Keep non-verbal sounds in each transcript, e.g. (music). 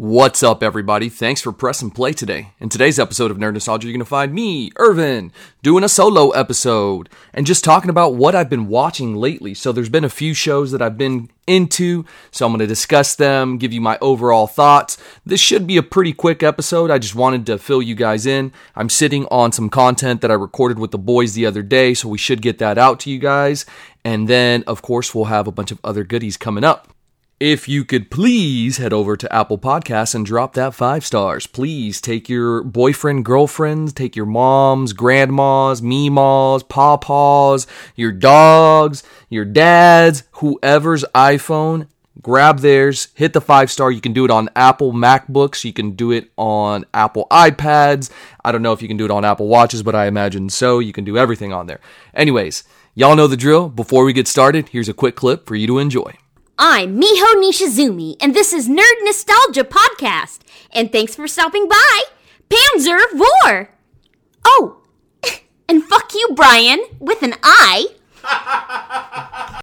What's up, everybody? Thanks for pressing play today. In today's episode of Nerd Nostalgia, you're going to find me, Irvin, doing a solo episode and just talking about what I've been watching lately. So, there's been a few shows that I've been into, so I'm going to discuss them, give you my overall thoughts. This should be a pretty quick episode. I just wanted to fill you guys in. I'm sitting on some content that I recorded with the boys the other day, so we should get that out to you guys. And then, of course, we'll have a bunch of other goodies coming up. If you could please head over to Apple Podcasts and drop that five stars. Please take your boyfriend, girlfriends, take your moms, grandmas, meemaws, pawpaws, your dogs, your dads, whoever's iPhone, grab theirs, hit the five star. You can do it on Apple MacBooks, you can do it on Apple iPads. I don't know if you can do it on Apple Watches, but I imagine so. You can do everything on there. Anyways, y'all know the drill. Before we get started, here's a quick clip for you to enjoy. I'm Miho Nishizumi, and this is Nerd Nostalgia Podcast. And thanks for stopping by, Panzer Vor. Oh, (laughs) and fuck you, Brian, with an I. (laughs)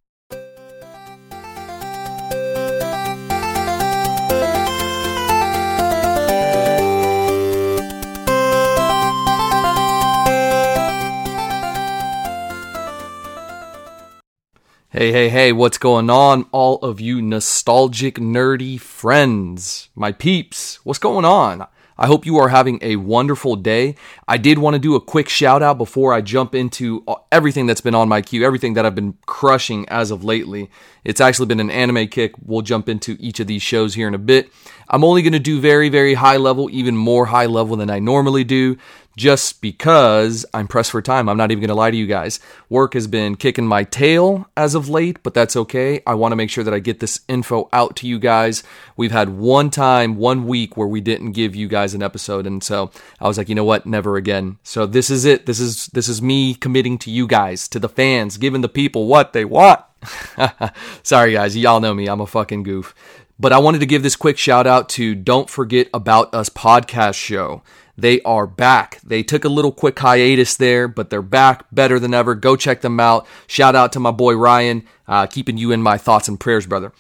Hey, hey, hey, what's going on, all of you nostalgic, nerdy friends? My peeps, what's going on? I hope you are having a wonderful day. I did want to do a quick shout out before I jump into uh, everything that's been on my queue, everything that I've been crushing as of lately. It's actually been an anime kick. We'll jump into each of these shows here in a bit. I'm only going to do very, very high level, even more high level than I normally do just because I'm pressed for time. I'm not even going to lie to you guys. Work has been kicking my tail as of late, but that's okay. I want to make sure that I get this info out to you guys. We've had one time, one week where we didn't give you guys an episode, and so I was like, you know what? Never again. So this is it. This is this is me committing to you guys, to the fans, giving the people what they want. (laughs) Sorry guys, y'all know me. I'm a fucking goof. But I wanted to give this quick shout out to Don't Forget About Us podcast show. They are back. They took a little quick hiatus there, but they're back better than ever. Go check them out. Shout out to my boy Ryan, uh, keeping you in my thoughts and prayers, brother.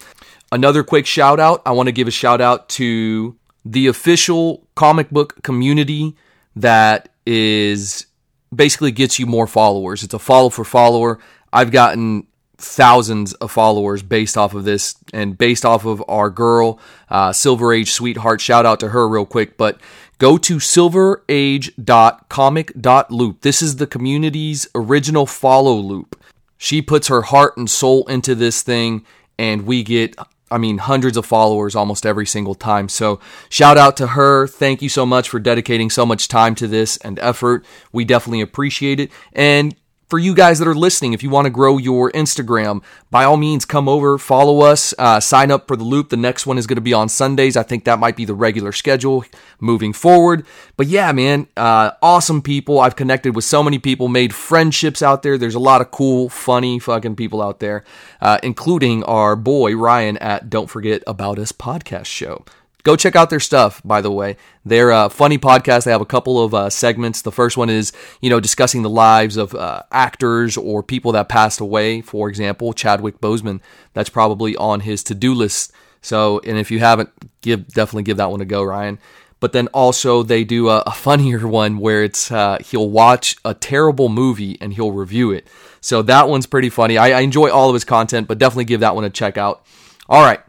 Another quick shout out. I want to give a shout out to the official comic book community that is basically gets you more followers. It's a follow for follower. I've gotten thousands of followers based off of this and based off of our girl, uh, Silver Age Sweetheart. Shout out to her real quick. But Go to silverage.comic.loop. This is the community's original follow loop. She puts her heart and soul into this thing, and we get, I mean, hundreds of followers almost every single time. So, shout out to her. Thank you so much for dedicating so much time to this and effort. We definitely appreciate it. And for you guys that are listening, if you want to grow your Instagram, by all means, come over, follow us, uh, sign up for the loop. The next one is going to be on Sundays. I think that might be the regular schedule moving forward. But yeah, man, uh, awesome people. I've connected with so many people, made friendships out there. There's a lot of cool, funny fucking people out there, uh, including our boy Ryan at Don't Forget About Us podcast show. Go check out their stuff, by the way. They're a funny podcast. They have a couple of uh, segments. The first one is, you know, discussing the lives of uh, actors or people that passed away. For example, Chadwick Boseman. That's probably on his to-do list. So, and if you haven't, give definitely give that one a go, Ryan. But then also they do a, a funnier (laughs) one where it's uh, he'll watch a terrible movie and he'll review it. So that one's pretty funny. I, I enjoy all of his content, but definitely give that one a check out. All right.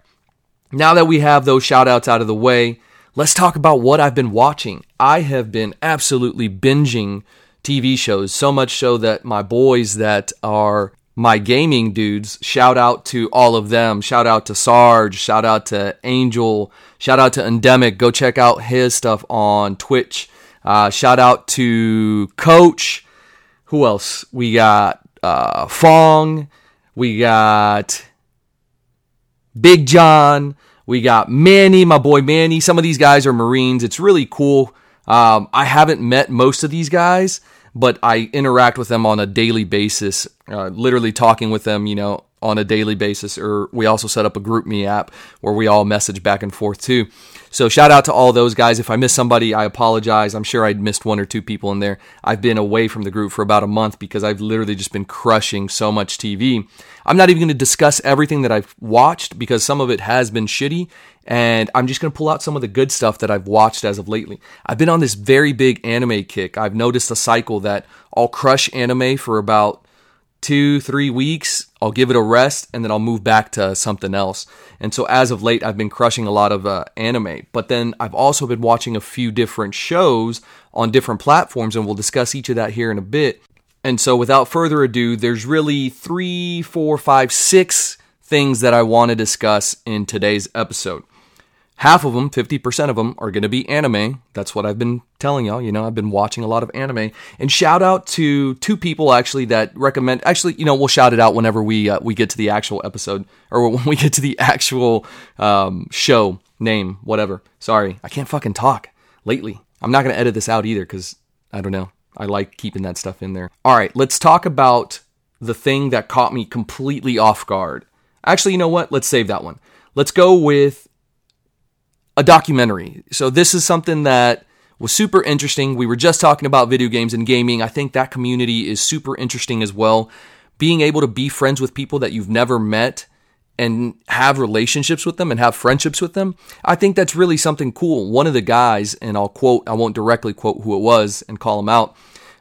Now that we have those shout outs out of the way, let's talk about what I've been watching. I have been absolutely binging TV shows, so much so that my boys that are my gaming dudes, shout out to all of them. Shout out to Sarge, shout out to Angel, shout out to Endemic. Go check out his stuff on Twitch. Uh, shout out to Coach. Who else? We got uh, Fong. We got Big John. We got Manny, my boy Manny. Some of these guys are Marines. It's really cool. Um, I haven't met most of these guys, but I interact with them on a daily basis, uh, literally talking with them, you know, on a daily basis, or we also set up a GroupMe app where we all message back and forth too. So shout out to all those guys. If I miss somebody, I apologize. I'm sure I'd missed one or two people in there. I've been away from the group for about a month because I've literally just been crushing so much TV. I'm not even going to discuss everything that I've watched because some of it has been shitty. And I'm just going to pull out some of the good stuff that I've watched as of lately. I've been on this very big anime kick. I've noticed a cycle that I'll crush anime for about two, three weeks. I'll give it a rest and then I'll move back to something else. And so as of late, I've been crushing a lot of uh, anime, but then I've also been watching a few different shows on different platforms, and we'll discuss each of that here in a bit. And so without further ado, there's really three, four, five, six things that I want to discuss in today's episode half of them, 50% of them, are going to be anime. That's what I've been telling y'all. You know, I've been watching a lot of anime. And shout out to two people actually that recommend. Actually, you know, we'll shout it out whenever we uh, we get to the actual episode or (laughs) when we get to the actual um, show name, whatever. Sorry, I can't fucking talk lately. I'm not going to edit this out either because I don't know. I like keeping that stuff in there. All right, let's talk about the thing that caught me completely off guard. Actually, you know what? Let's save that one. Let's go with a documentary. So this is something that was super interesting. We were just talking about video games and gaming. I think that community is super interesting as well. Being able to be friends with people that you've never met and have relationships with them and have friendships with them, I think that's really something cool. One of the guys, and I'll quote, I won't directly quote who it was and call him out,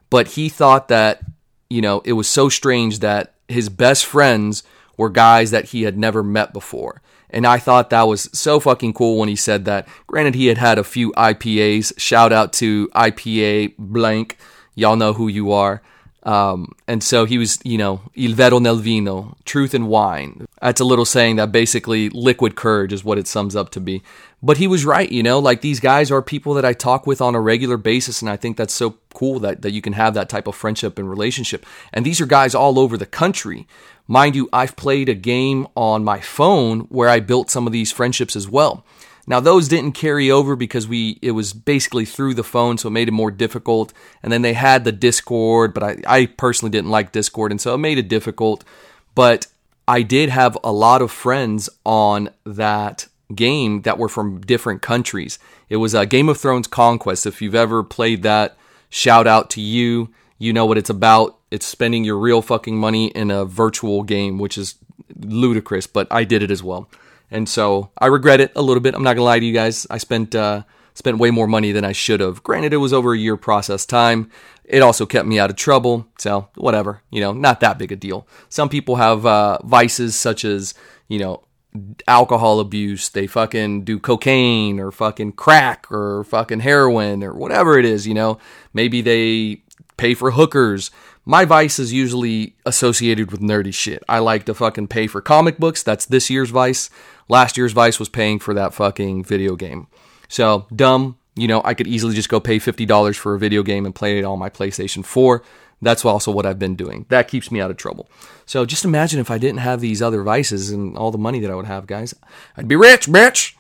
but he thought that, you know, it was so strange that his best friends were guys that he had never met before. And I thought that was so fucking cool when he said that. Granted, he had had a few IPAs. Shout out to IPA blank. Y'all know who you are. Um, and so he was, you know, il vero nel vino, truth in wine. That's a little saying that basically liquid courage is what it sums up to be. But he was right, you know, like these guys are people that I talk with on a regular basis. And I think that's so cool that, that you can have that type of friendship and relationship. And these are guys all over the country. Mind you, I've played a game on my phone where I built some of these friendships as well. Now those didn't carry over because we it was basically through the phone, so it made it more difficult. And then they had the Discord, but I, I personally didn't like Discord, and so it made it difficult. But I did have a lot of friends on that game that were from different countries. It was a Game of Thrones Conquest. If you've ever played that, shout out to you. You know what it's about. It's spending your real fucking money in a virtual game, which is ludicrous, but I did it as well and so I regret it a little bit. I'm not gonna lie to you guys. I spent uh, spent way more money than I should have. Granted, it was over a year process time. It also kept me out of trouble. So whatever, you know, not that big a deal. Some people have uh, vices such as you know alcohol abuse. They fucking do cocaine or fucking crack or fucking heroin or whatever it is. You know, maybe they pay for hookers. My vice is usually associated with nerdy shit. I like to fucking pay for comic books. That's this year's vice. Last year's Vice was paying for that fucking video game. So, dumb. You know, I could easily just go pay $50 for a video game and play it on my PlayStation 4. That's also what I've been doing. That keeps me out of trouble. So just imagine if I didn't have these other vices and all the money that I would have, guys. I'd be rich, bitch.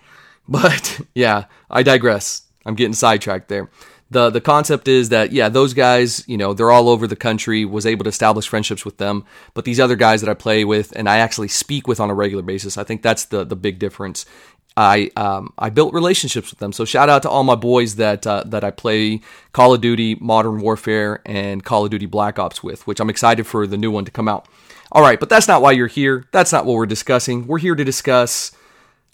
But (laughs) yeah, I digress. I'm getting sidetracked there the the concept is that yeah those guys you know they're all over the country was able to establish friendships with them but these other guys that i play with and i actually speak with on a regular basis i think that's the the big difference I um, I built relationships with them. So shout out to all my boys that uh, that I play Call of Duty Modern Warfare and Call of Duty Black Ops with, which I'm excited for the new one to come out. All right, but that's not why you're here. That's not what we're discussing. We're here to discuss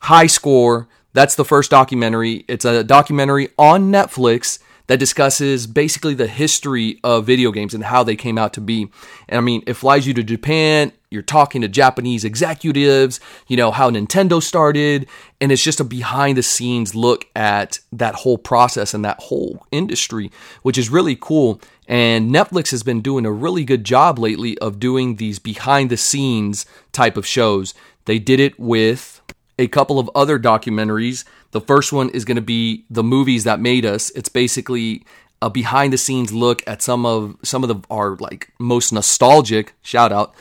High Score. That's the first documentary. It's a documentary on Netflix that discusses basically the history of video games and how they came out to be. And I mean, it flies you to Japan, you're talking to Japanese executives, you know, how Nintendo started, and it's just a behind the scenes look at that whole process and that whole industry, which is really cool. And Netflix has been doing a really good job lately of doing these behind the scenes type of shows. They did it with a couple of other documentaries the first one is going to be the movies that made us. It's basically a behind the scenes look at some of some of the our like most nostalgic shout out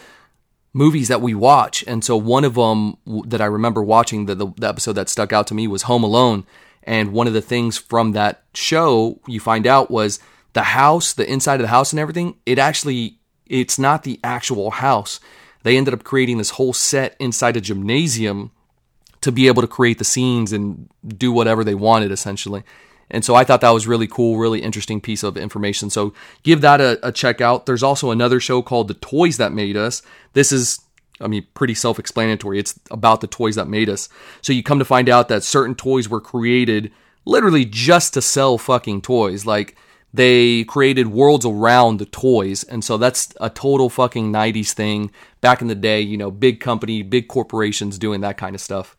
movies that we watch. And so one of them that I remember watching the, the, the episode that stuck out to me was Home Alone. And one of the things from that show you find out was the house, the inside of the house and everything, it actually it's not the actual house. they ended up creating this whole set inside a gymnasium to be able to create the scenes and do whatever they wanted essentially. And so I thought that was really cool, really interesting piece of information. So give that a, a check out. There's also another show called The Toys That Made Us. This is I mean, pretty self explanatory. It's about the toys that made us. So you come to find out that certain toys were created literally just to sell fucking toys. Like, they created worlds around the toys. And so that's a total fucking 90s thing. Back in the day, you know, big company, big corporations doing that kind of stuff.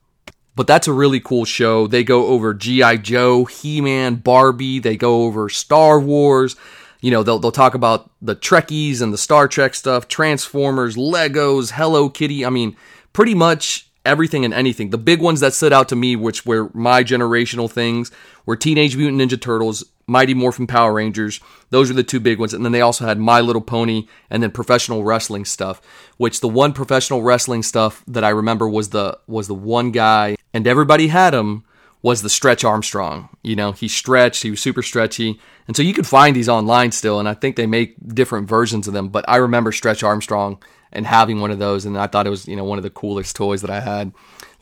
But that's a really cool show. They go over G.I. Joe, He Man, Barbie. They go over Star Wars. You know, they'll, they'll talk about the Trekkies and the Star Trek stuff, Transformers, Legos, Hello Kitty. I mean, pretty much everything and anything. The big ones that stood out to me, which were my generational things, were Teenage Mutant Ninja Turtles, Mighty Morphin Power Rangers. Those were the two big ones. And then they also had My Little Pony and then professional wrestling stuff, which the one professional wrestling stuff that I remember was the was the one guy and everybody had him was the Stretch Armstrong. You know, he stretched, he was super stretchy. And so you could find these online still, and I think they make different versions of them. But I remember Stretch Armstrong and having one of those, and I thought it was, you know, one of the coolest toys that I had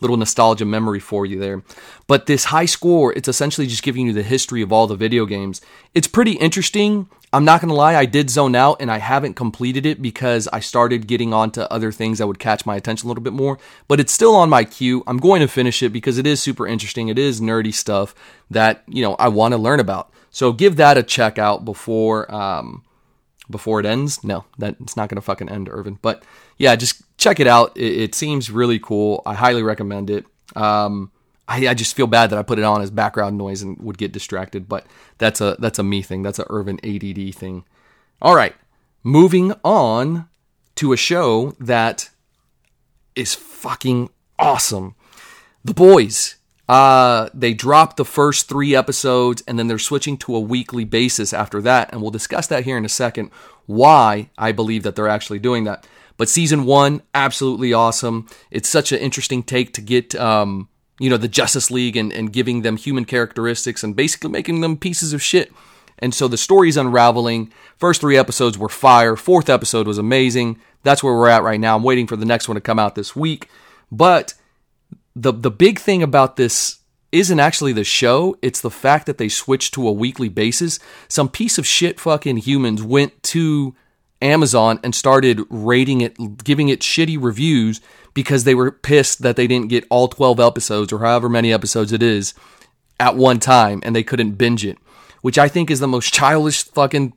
little nostalgia memory for you there. But this high score, it's essentially just giving you the history of all the video games. It's pretty interesting. I'm not to lie, I did zone out and I haven't completed it because I started getting onto other things that would catch my attention a little bit more. But it's still on my queue. I'm going to finish it because it is super interesting. It is nerdy stuff that, you know, I want to learn about. So give that a check out before um, before it ends. No, that it's not going to fucking end, Irvin. But yeah, just check it out. It, it seems really cool. I highly recommend it. Um, I, I, just feel bad that I put it on as background noise and would get distracted, but that's a that's a me thing. That's a Irvin ADD thing. All right, moving on to a show that is fucking awesome. The Boys. Uh, they dropped the first three episodes and then they're switching to a weekly basis after that. And we'll discuss that here in a second why I believe that they're actually doing that. But season one, absolutely awesome. It's such an interesting take to get, um, you know, the Justice League and, and giving them human characteristics and basically making them pieces of shit. And so the story's unraveling. First three episodes were fire. Fourth episode was amazing. That's where we're at right now. I'm waiting for the next one to come out this week. But the the big thing about this isn't actually the show, it's the fact that they switched to a weekly basis. Some piece of shit fucking humans went to Amazon and started rating it, giving it shitty reviews because they were pissed that they didn't get all 12 episodes or however many episodes it is at one time and they couldn't binge it, which I think is the most (laughs) childish fucking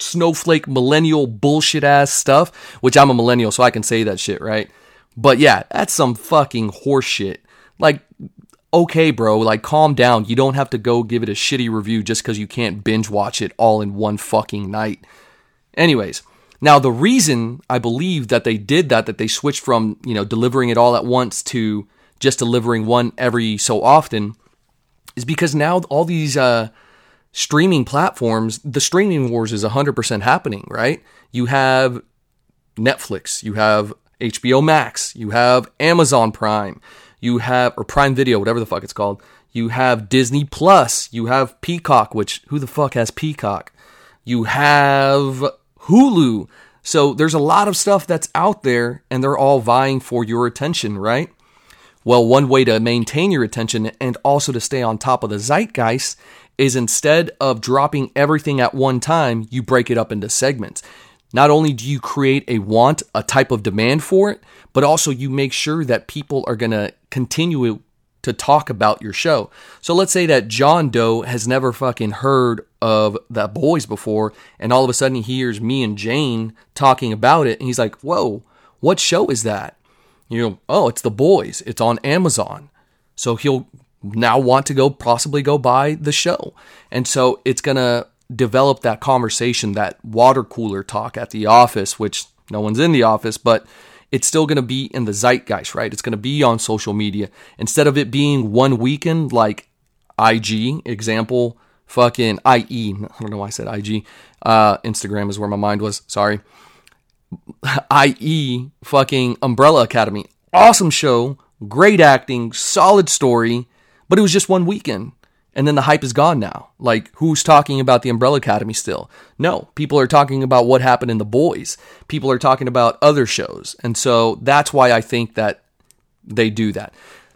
snowflake millennial bullshit ass stuff, which I'm a millennial, so I can say that shit, right? But yeah, that's some fucking horseshit. Like, okay, bro, like calm down. You don't have to go give it a shitty review just because you can't binge watch it all in one fucking night. Anyways, now the reason I believe that they did that, that they switched from, you know, delivering it all at once to just delivering one every so often, is because now all these uh, streaming platforms, the streaming wars is 100% happening, right? You have Netflix, you have HBO Max, you have Amazon Prime, you have or Prime Video, whatever the fuck it's called. You have Disney Plus, you have Peacock, which who the fuck has Peacock? You have Hulu. So there's a lot of stuff that's out there and they're all vying for your attention, right? Well, one way to maintain your attention and also to stay on top of the zeitgeist is instead of dropping everything at one time, you break it up into segments. Not only do you create a want, a type of demand for it, but also you make sure that people are going to continue to talk about your show. So let's say that John Doe has never fucking heard of the boys before, and all of a sudden he hears me and Jane talking about it, and he's like, Whoa, what show is that? You know, oh, it's the boys. It's on Amazon. So he'll now want to go possibly go buy the show. And so it's gonna develop that conversation, that water cooler talk at the office, which no one's in the office, but it's still going to be in the zeitgeist, right? It's going to be on social media. Instead of it being one weekend like IG, example, fucking IE, I don't know why I said IG. Uh, Instagram is where my mind was, sorry. (laughs) IE, fucking Umbrella Academy. Awesome show, great acting, solid story, but it was just one weekend. And then the hype is gone now. Like, who's talking about the Umbrella Academy still? No, people are talking about what happened in The Boys. People are talking about other shows. And so that's why I think that they do that.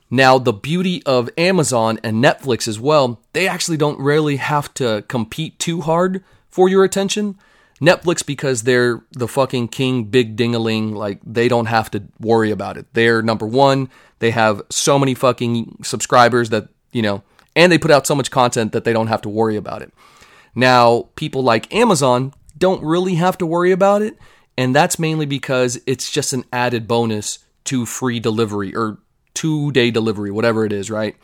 Now, the beauty of Amazon and Netflix as well, they actually don't really have to compete too hard for your attention. Netflix, because they're the fucking king big dingaling, like they don't have to worry about it. They're number one. They have so many fucking subscribers that, you know, and they put out so much content that they don't have to worry about it. Now, people like Amazon don't really have to worry about it, and that's mainly because it's just an added bonus to free delivery or two day delivery, whatever it is, right?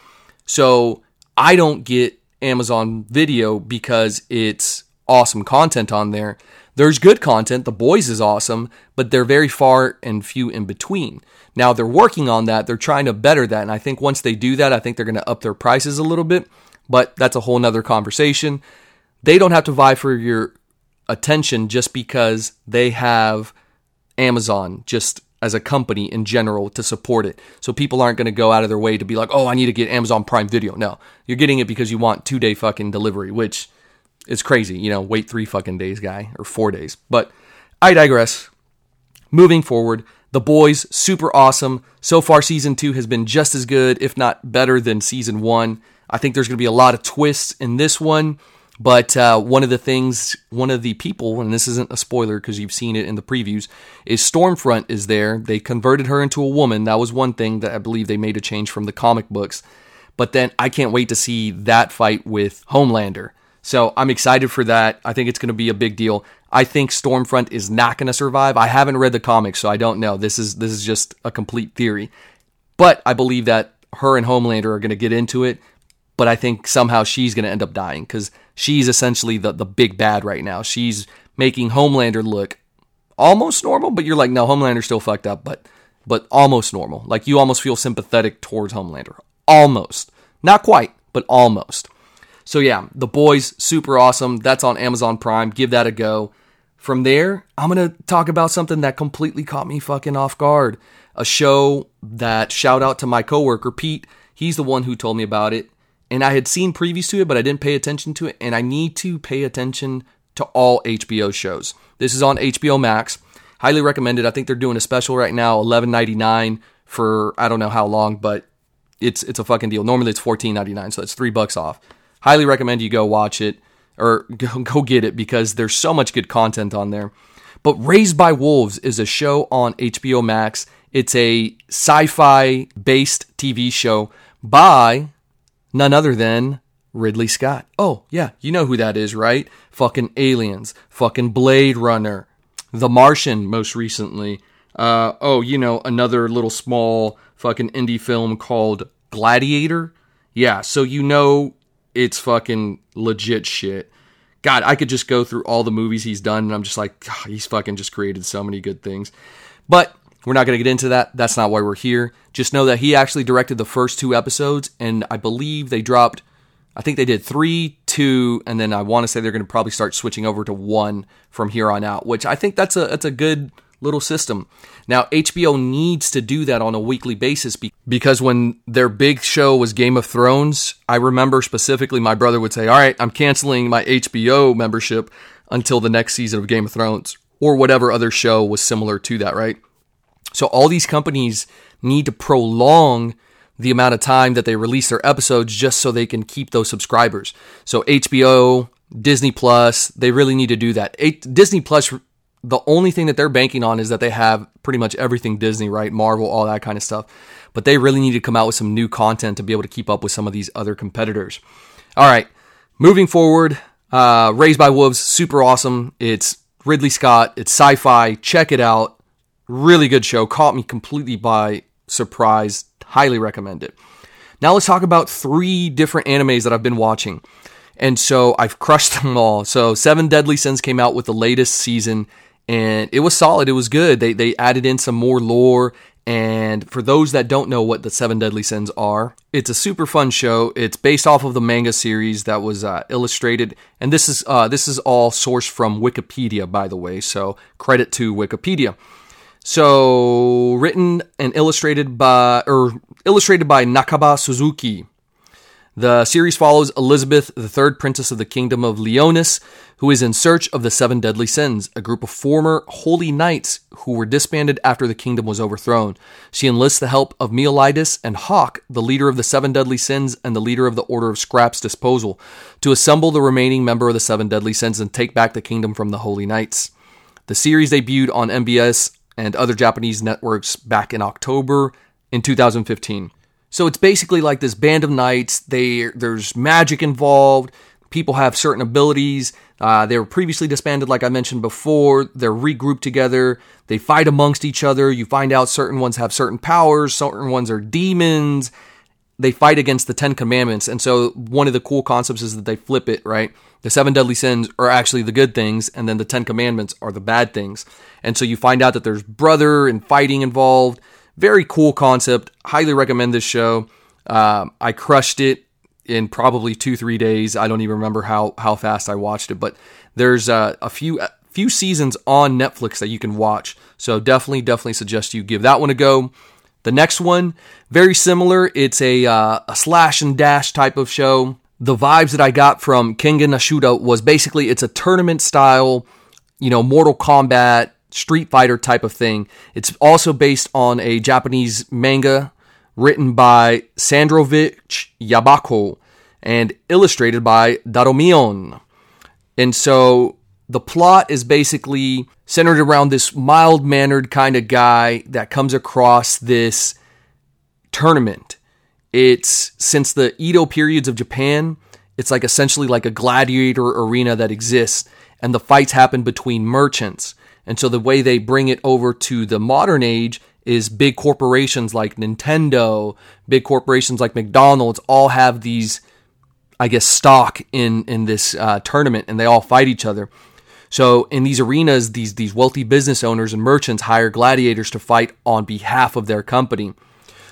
So I don't get Amazon video because it's awesome content on there. There's good content. The Boys is awesome, but they're very far and few in between. Now they're working on that. They're trying to better that. And I think once they do that, I think they're going to up their prices a little bit, but that's a whole nother conversation. They don't have to vie for your attention just because they have Amazon just as a company in general to support it. So people aren't going to go out of their way to be like, oh, I need to get Amazon Prime Video. No, you're getting it because you want two day fucking delivery, which is crazy. You know, wait three fucking days, guy, or four days. But I digress. Moving forward, the Boys, super awesome. So far, season two has been just as good, if not better, than season one. I think there's going to be a lot of twists in this one. But uh, one of the things, one of the people, and this isn't a spoiler because you've seen it in the previews, is Stormfront is there. They converted her into a woman. That was one thing that I believe they made a change from the comic books. But then I can't wait to see that fight with Homelander. So I'm excited for that. I think it's going to be a big deal. I think Stormfront is not going to survive. I haven't read the comics, so I don't know. This is this is just a complete theory. But I believe that her and Homelander are going to get into it. But I think somehow she's going to end up dying because she's essentially the the big bad right now. She's making Homelander look almost normal, but you're like, no, Homelander's still fucked up, but but almost normal. Like you almost feel sympathetic towards Homelander. Almost. Not quite, but almost. So yeah, The Boys, super awesome. That's on Amazon Prime. Give that a go. From there, I'm going to talk about something that completely caught me fucking off guard. A show that shout out to my coworker Pete. He's the one who told me about it. And I had seen previews to it, but I didn't pay attention to it. And I need to pay attention to all HBO shows. This is on HBO Max. Highly recommended. I think they're doing a special right now, $11.99 for I don't know how long, but it's it's a fucking deal. Normally it's $14.99, so it's three bucks off. Highly recommend you go watch it or (laughs) go get it because there's so much good content on there. But Raised by Wolves is a show on HBO Max. It's a sci fi based TV show by none other than Ridley Scott. Oh, yeah, you know who that is, right? Fucking Aliens, fucking Blade Runner, The Martian, most recently. Uh, oh, you know, another little small fucking indie film called Gladiator. Yeah, so you know it's fucking legit shit. God, I could just go through all the movies he's done, and I'm just like, he's fucking just created so many good things. But we're not going to get into that. That's not why we're here. Just know that he actually directed the first two episodes, and I believe they dropped, I think they did three, two, and then I want to say they're going to probably start switching over to one from here on out, which I think that's a that's a good little system. Now, HBO needs to do that on a weekly basis because when their big show was Game of Thrones, I remember specifically my brother would say, All right, I'm canceling my HBO membership until the next season of Game of Thrones or whatever other show was similar to that, right? So, all these companies need to prolong the amount of time that they release their episodes just so they can keep those subscribers. So, HBO, Disney Plus, they really need to do that. Disney Plus the only thing that they're banking on is that they have pretty much everything Disney, right? Marvel, all that kind of stuff. But they really need to come out with some new content to be able to keep up with some of these other competitors. All right, moving forward, uh, Raised by Wolves, super awesome. It's Ridley Scott, it's sci fi. Check it out. Really good show. Caught me completely by surprise. Highly recommend it. Now let's talk about three different animes that I've been watching. And so I've (laughs) crushed them all. So Seven Deadly Sins came out with the latest season and it was solid. It was good. They they added in some more lore. And for those that don't know what the Seven Deadly Sins are, it's a super fun show. It's based off of the manga series that was uh, illustrated, and this is uh, this is all sourced from Wikipedia, by the way. So credit to Wikipedia. So written and illustrated by or illustrated by Nakaba Suzuki. The series follows Elizabeth, the third princess of the kingdom of Liones, who is in search of the seven deadly sins, a group of former holy knights who were disbanded after the kingdom was overthrown. She enlists the help of Meliodas and Hawk, the leader of the seven deadly sins and the leader of the Order of Scraps Disposal, to assemble the remaining member of the seven deadly sins and take back the kingdom from the holy knights. The series debuted on MBS and other Japanese networks back in October in 2015. So it's basically like this band of knights. They there's magic involved. People have certain abilities. Uh, they were previously disbanded, like I mentioned before. They're regrouped together. They fight amongst each other. You find out certain ones have certain powers. Certain ones are demons. They fight against the Ten Commandments. And so one of the cool concepts is that they flip it, right? The seven deadly sins are actually the good things, and then the Ten Commandments are the bad things. And so you find out that there's brother and fighting involved. Very cool concept. Highly recommend this show. Um, I crushed it in probably two three days. I don't even remember how how fast I watched it, but there's uh, a few few seasons on Netflix that you can watch. So definitely definitely suggest you give that one a go. The next one, very similar. It's a uh, a slash and dash type of show. The vibes that I got from Kengan Ashura was basically it's a tournament style, you know, Mortal Kombat Street Fighter type of thing. It's also based on a Japanese manga written by Sandrovich Yabako and illustrated by Daromeon. And so the plot is basically centered around this mild mannered kind of guy that comes across this tournament. It's since the Edo periods of Japan, it's like essentially like a gladiator arena that exists, and the fights happen between merchants. And so the way they bring it over to the modern age is big corporations like Nintendo, big corporations like McDonald's all have these, I guess, stock in in this uh, tournament, and they all fight each other. So in these arenas, these these wealthy business owners and merchants hire gladiators to fight on behalf of their company.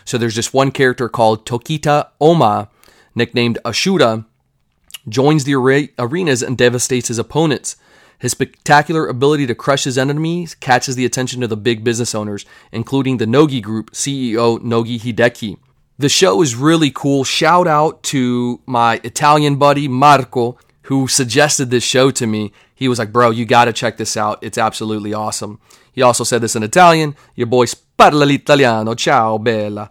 So there's this one character called Tokita Ohma, nicknamed Ashura, joins the arenas and devastates his opponents. His spectacular ability to crush his enemies catches the attention of the big business owners, including the Nogi Group CEO Nogi Hideki. The show is really cool. Shout out to my Italian buddy Marco, who suggested this show to me. He was like, Bro, you gotta check this out. It's absolutely awesome. He also said this in Italian. Your boy parla l'italiano. Ciao, bella.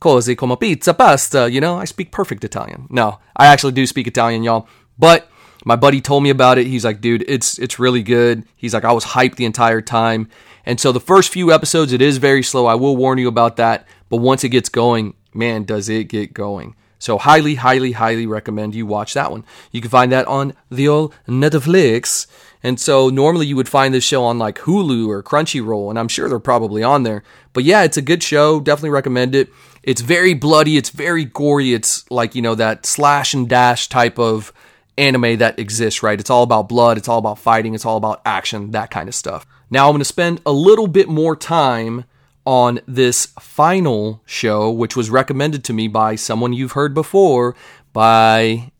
Così come pizza, pasta. You know, I speak perfect Italian. No, I actually do speak Italian, y'all. But my buddy told me about it. He's like, dude, it's it's really good. He's like, I was hyped the entire time. And so the first few episodes, it is very slow. I will warn you about that. But once it gets going, man, does it get going. So highly, highly, highly recommend you watch that one. You can find that on the old Netflix. And so normally you would find this show on like Hulu or Crunchyroll, and I'm sure they're probably on there. But yeah, it's a good show. Definitely recommend it. It's very bloody. It's very gory. It's like, you know, that slash and dash type of anime that exists, right? It's all about blood, it's all about fighting, it's all about action, that kind of stuff. Now I'm going to spend a little bit more time on this final show, which was recommended to me by someone you've heard before, by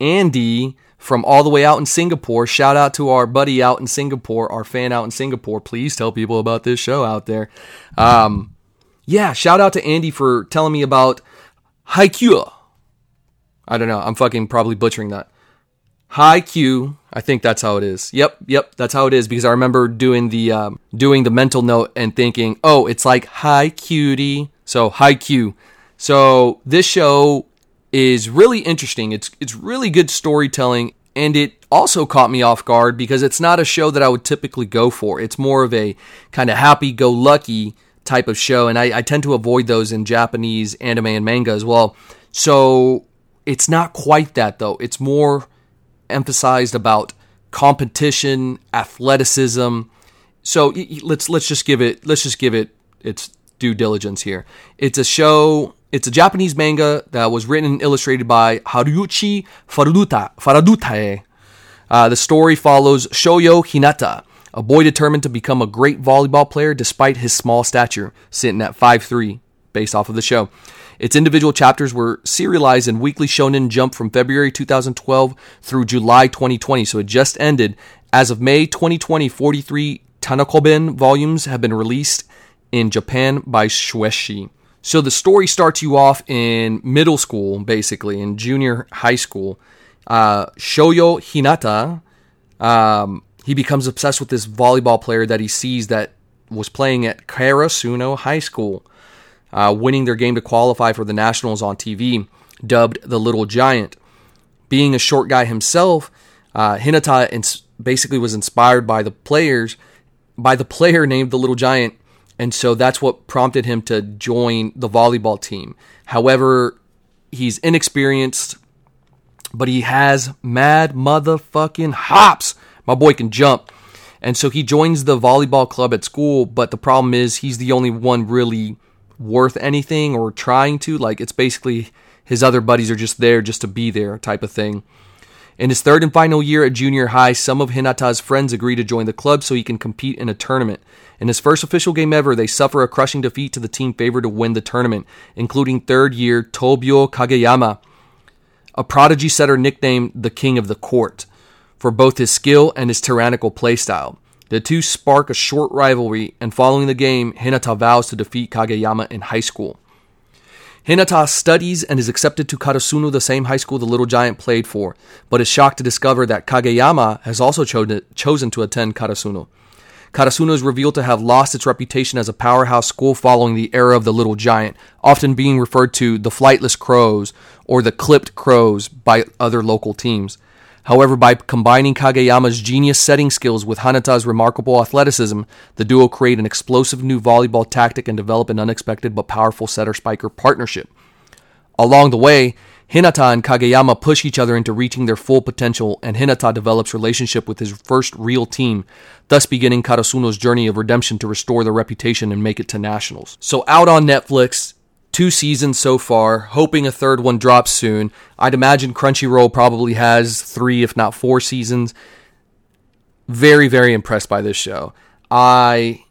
Andy from all the way out in Singapore. Shout out to our buddy out in Singapore, our fan out in Singapore. Please tell people about this show out there. Um, yeah, shout out to Andy for telling me about Haikyuu. I don't know. I'm fucking probably butchering that. Haikyuu. Q. I think that's how it is. Yep, yep, that's how it is because I remember doing the um, doing the mental note and thinking, oh, it's like high cutie. So high Q. So this show is really interesting. It's it's really good storytelling, and it also caught me off guard because it's not a show that I would typically go for. It's more of a kind of happy-go-lucky type of show, and I, I tend to avoid those in Japanese anime and manga as well. So it's not quite that though. It's more emphasized about competition, athleticism. So let's let's just give it let's just give it its due diligence here. It's a show. It's a Japanese manga that was written and illustrated by Haruichi Faraduta, Faradutae. Uh, the story follows Shoyo Hinata, a boy determined to become a great volleyball player despite his small stature, sitting at 5'3", based off of the show. Its individual chapters were serialized in Weekly Shonen Jump from February 2012 through July 2020, so it just ended. As of May 2020, 43 Tankobon volumes have been released in Japan by Shueisha. So the story starts you off in middle school, basically, in junior high school. Uh, Shoyo Hinata, um, he becomes obsessed with this volleyball player that he sees that was playing at Karasuno High School, uh, winning their game to qualify for the Nationals on TV, dubbed the Little Giant. Being a short guy himself, uh, Hinata ins- basically was inspired by the players, by the player named the Little Giant, and so that's what prompted him to join the volleyball team. However, he's inexperienced, but he has mad motherfucking hops. My boy can jump. And so he joins the volleyball club at school, but the problem is he's the only one really worth anything or trying to. Like, it's basically his other buddies are just there just to be there type of thing. In his third and final year at junior high, some of Hinata's friends agree to join the club so he can compete in a tournament. In his first official game ever, they suffer a crushing defeat to the team favored to win the tournament, including third year Tobio Kageyama, a prodigy setter nicknamed the King of the Court for both his skill and his tyrannical playstyle. The two spark a short rivalry, and following the game, Hinata vows to defeat Kageyama in high school. Hinata studies and is accepted to Karasuno, the same high school the little giant played for, but is shocked to discover that Kageyama has also cho- chosen to attend Karasuno. Karasuno is revealed to have lost its reputation as a powerhouse school following the era of the little giant, often being referred to the flightless crows or the clipped crows by other local teams. However, by combining Kageyama's genius setting skills with Hinata's remarkable athleticism, the duo create an explosive new volleyball tactic and develop an unexpected but powerful setter spiker partnership. Along the way, Hinata and Kageyama push each other into reaching their full potential, and Hinata develops relationship with his first real team, thus beginning Karasuno's journey of redemption to restore their reputation and make it to nationals. So out on Netflix, two seasons so far, hoping a third one drops soon. I'd imagine Crunchyroll probably has three, if not four seasons. Very, very impressed by this show. I,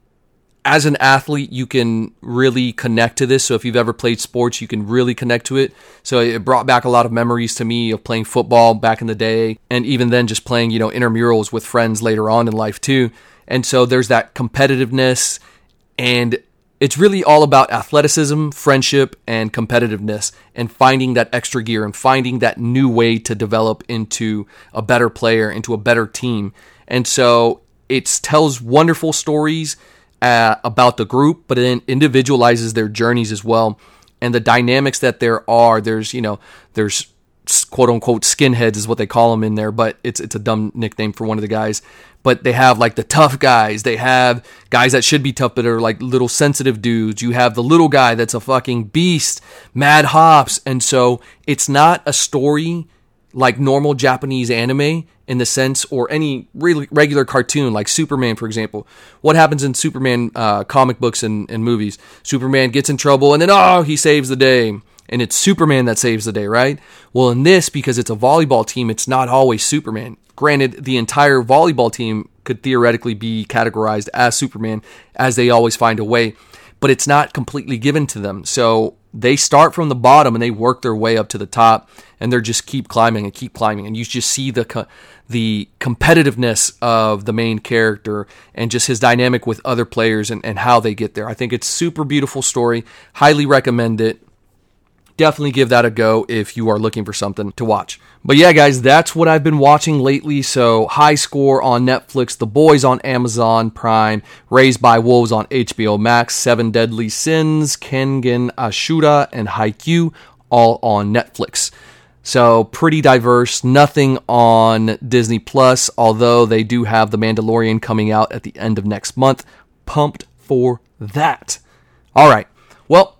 as an athlete, you can really connect to this. So if you've ever played sports, you can really connect to it. So it brought back a lot of memories to me of playing football back in the day, and even then just playing, you know, intramurals with friends later on in life too. And so there's that competitiveness and it's really all about athleticism, friendship, and competitiveness, and finding that extra gear and finding that new way to develop into a better player, into a better team. And so it tells wonderful stories uh, about the group, but it individualizes their journeys as well. And the dynamics that there are, there's, you know, there's quote unquote skinheads is what they call them in there, but it's it's a dumb nickname for one of the guys. But they have like the tough guys. They have guys that should be tough but are like little sensitive dudes. You have the little guy that's a fucking beast, mad hops. And so it's not a story like normal Japanese anime in the sense, or any really regular cartoon like Superman, for example. What happens in Superman uh, comic books and, and movies? Superman gets in trouble and then, oh, he saves the day and it's Superman that saves the day, right? Well, in this, because it's a volleyball team, it's not always Superman. Granted, the entire volleyball team could theoretically be categorized as Superman, as they always find a way, but it's not completely given to them. So they start from the bottom and they work their way up to the top, and they're just keep climbing and keep climbing, and you just see the the competitiveness of the main character and just his dynamic with other players and, and how they get there. I think it's super beautiful story. Highly recommend it definitely give that a go if you are looking for something to watch. But yeah, guys, that's what I've been watching lately. So, High Score on Netflix, The Boys on Amazon Prime, Raised by Wolves on HBO Max, Seven Deadly Sins, Kengan Ashura, and Haikyuu all on Netflix. So, pretty diverse. Nothing on Disney Plus, although they do have The Mandalorian coming out at the end of next month. Pumped for that. All right. Well,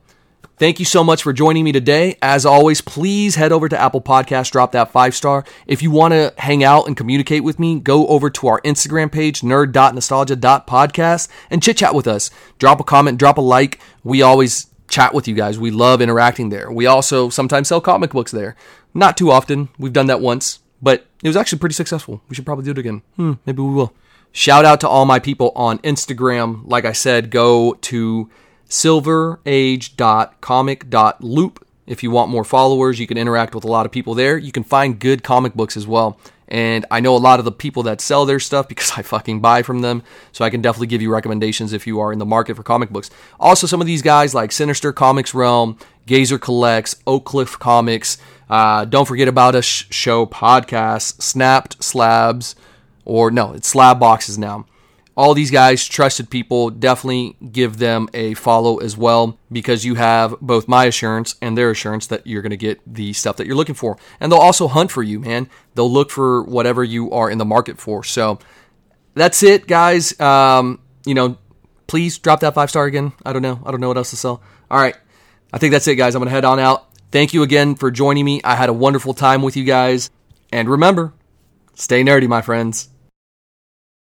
Thank you so much for joining me today. As always, please head over to Apple Podcast, drop that five star. If you want to hang out and communicate with me, go over to our Instagram page, nerd.nostalgia.podcast, and chit chat with us. Drop a comment, drop a like. We always chat with you guys. We love interacting there. We also sometimes sell comic books there. Not too often. We've done that once, but it was actually pretty successful. We should probably do it again. Hmm, maybe we will. Shout out to all my people on Instagram. Like I said, go to silverage.comic.loop. If you want more followers, you can interact with a lot of people there. You can find good comic books as well. And I know a lot of the people that sell their stuff because (laughs) I fucking buy from them. So I can definitely give you recommendations if you are in the market for comic books. Also, some of these guys like Sinister Comics Realm, Gazer Collects, Oak Cliff Comics. Uh, don't forget about us sh- show podcast, Snapped Slabs, or no, it's Slab Boxes now all these guys, trusted people, definitely give them a follow as well because you have both my assurance and their assurance that you're going to get the stuff that you're looking for. And they'll also hunt for you, man. They'll look for whatever you are in the market for. So that's it, guys. Um, you know, please drop that five star again. I don't know. I don't know what else to sell. All right. I think that's it, guys. I'm going to head on out. Thank you again for joining me. I had a wonderful time with you guys. And remember, stay nerdy, my friends.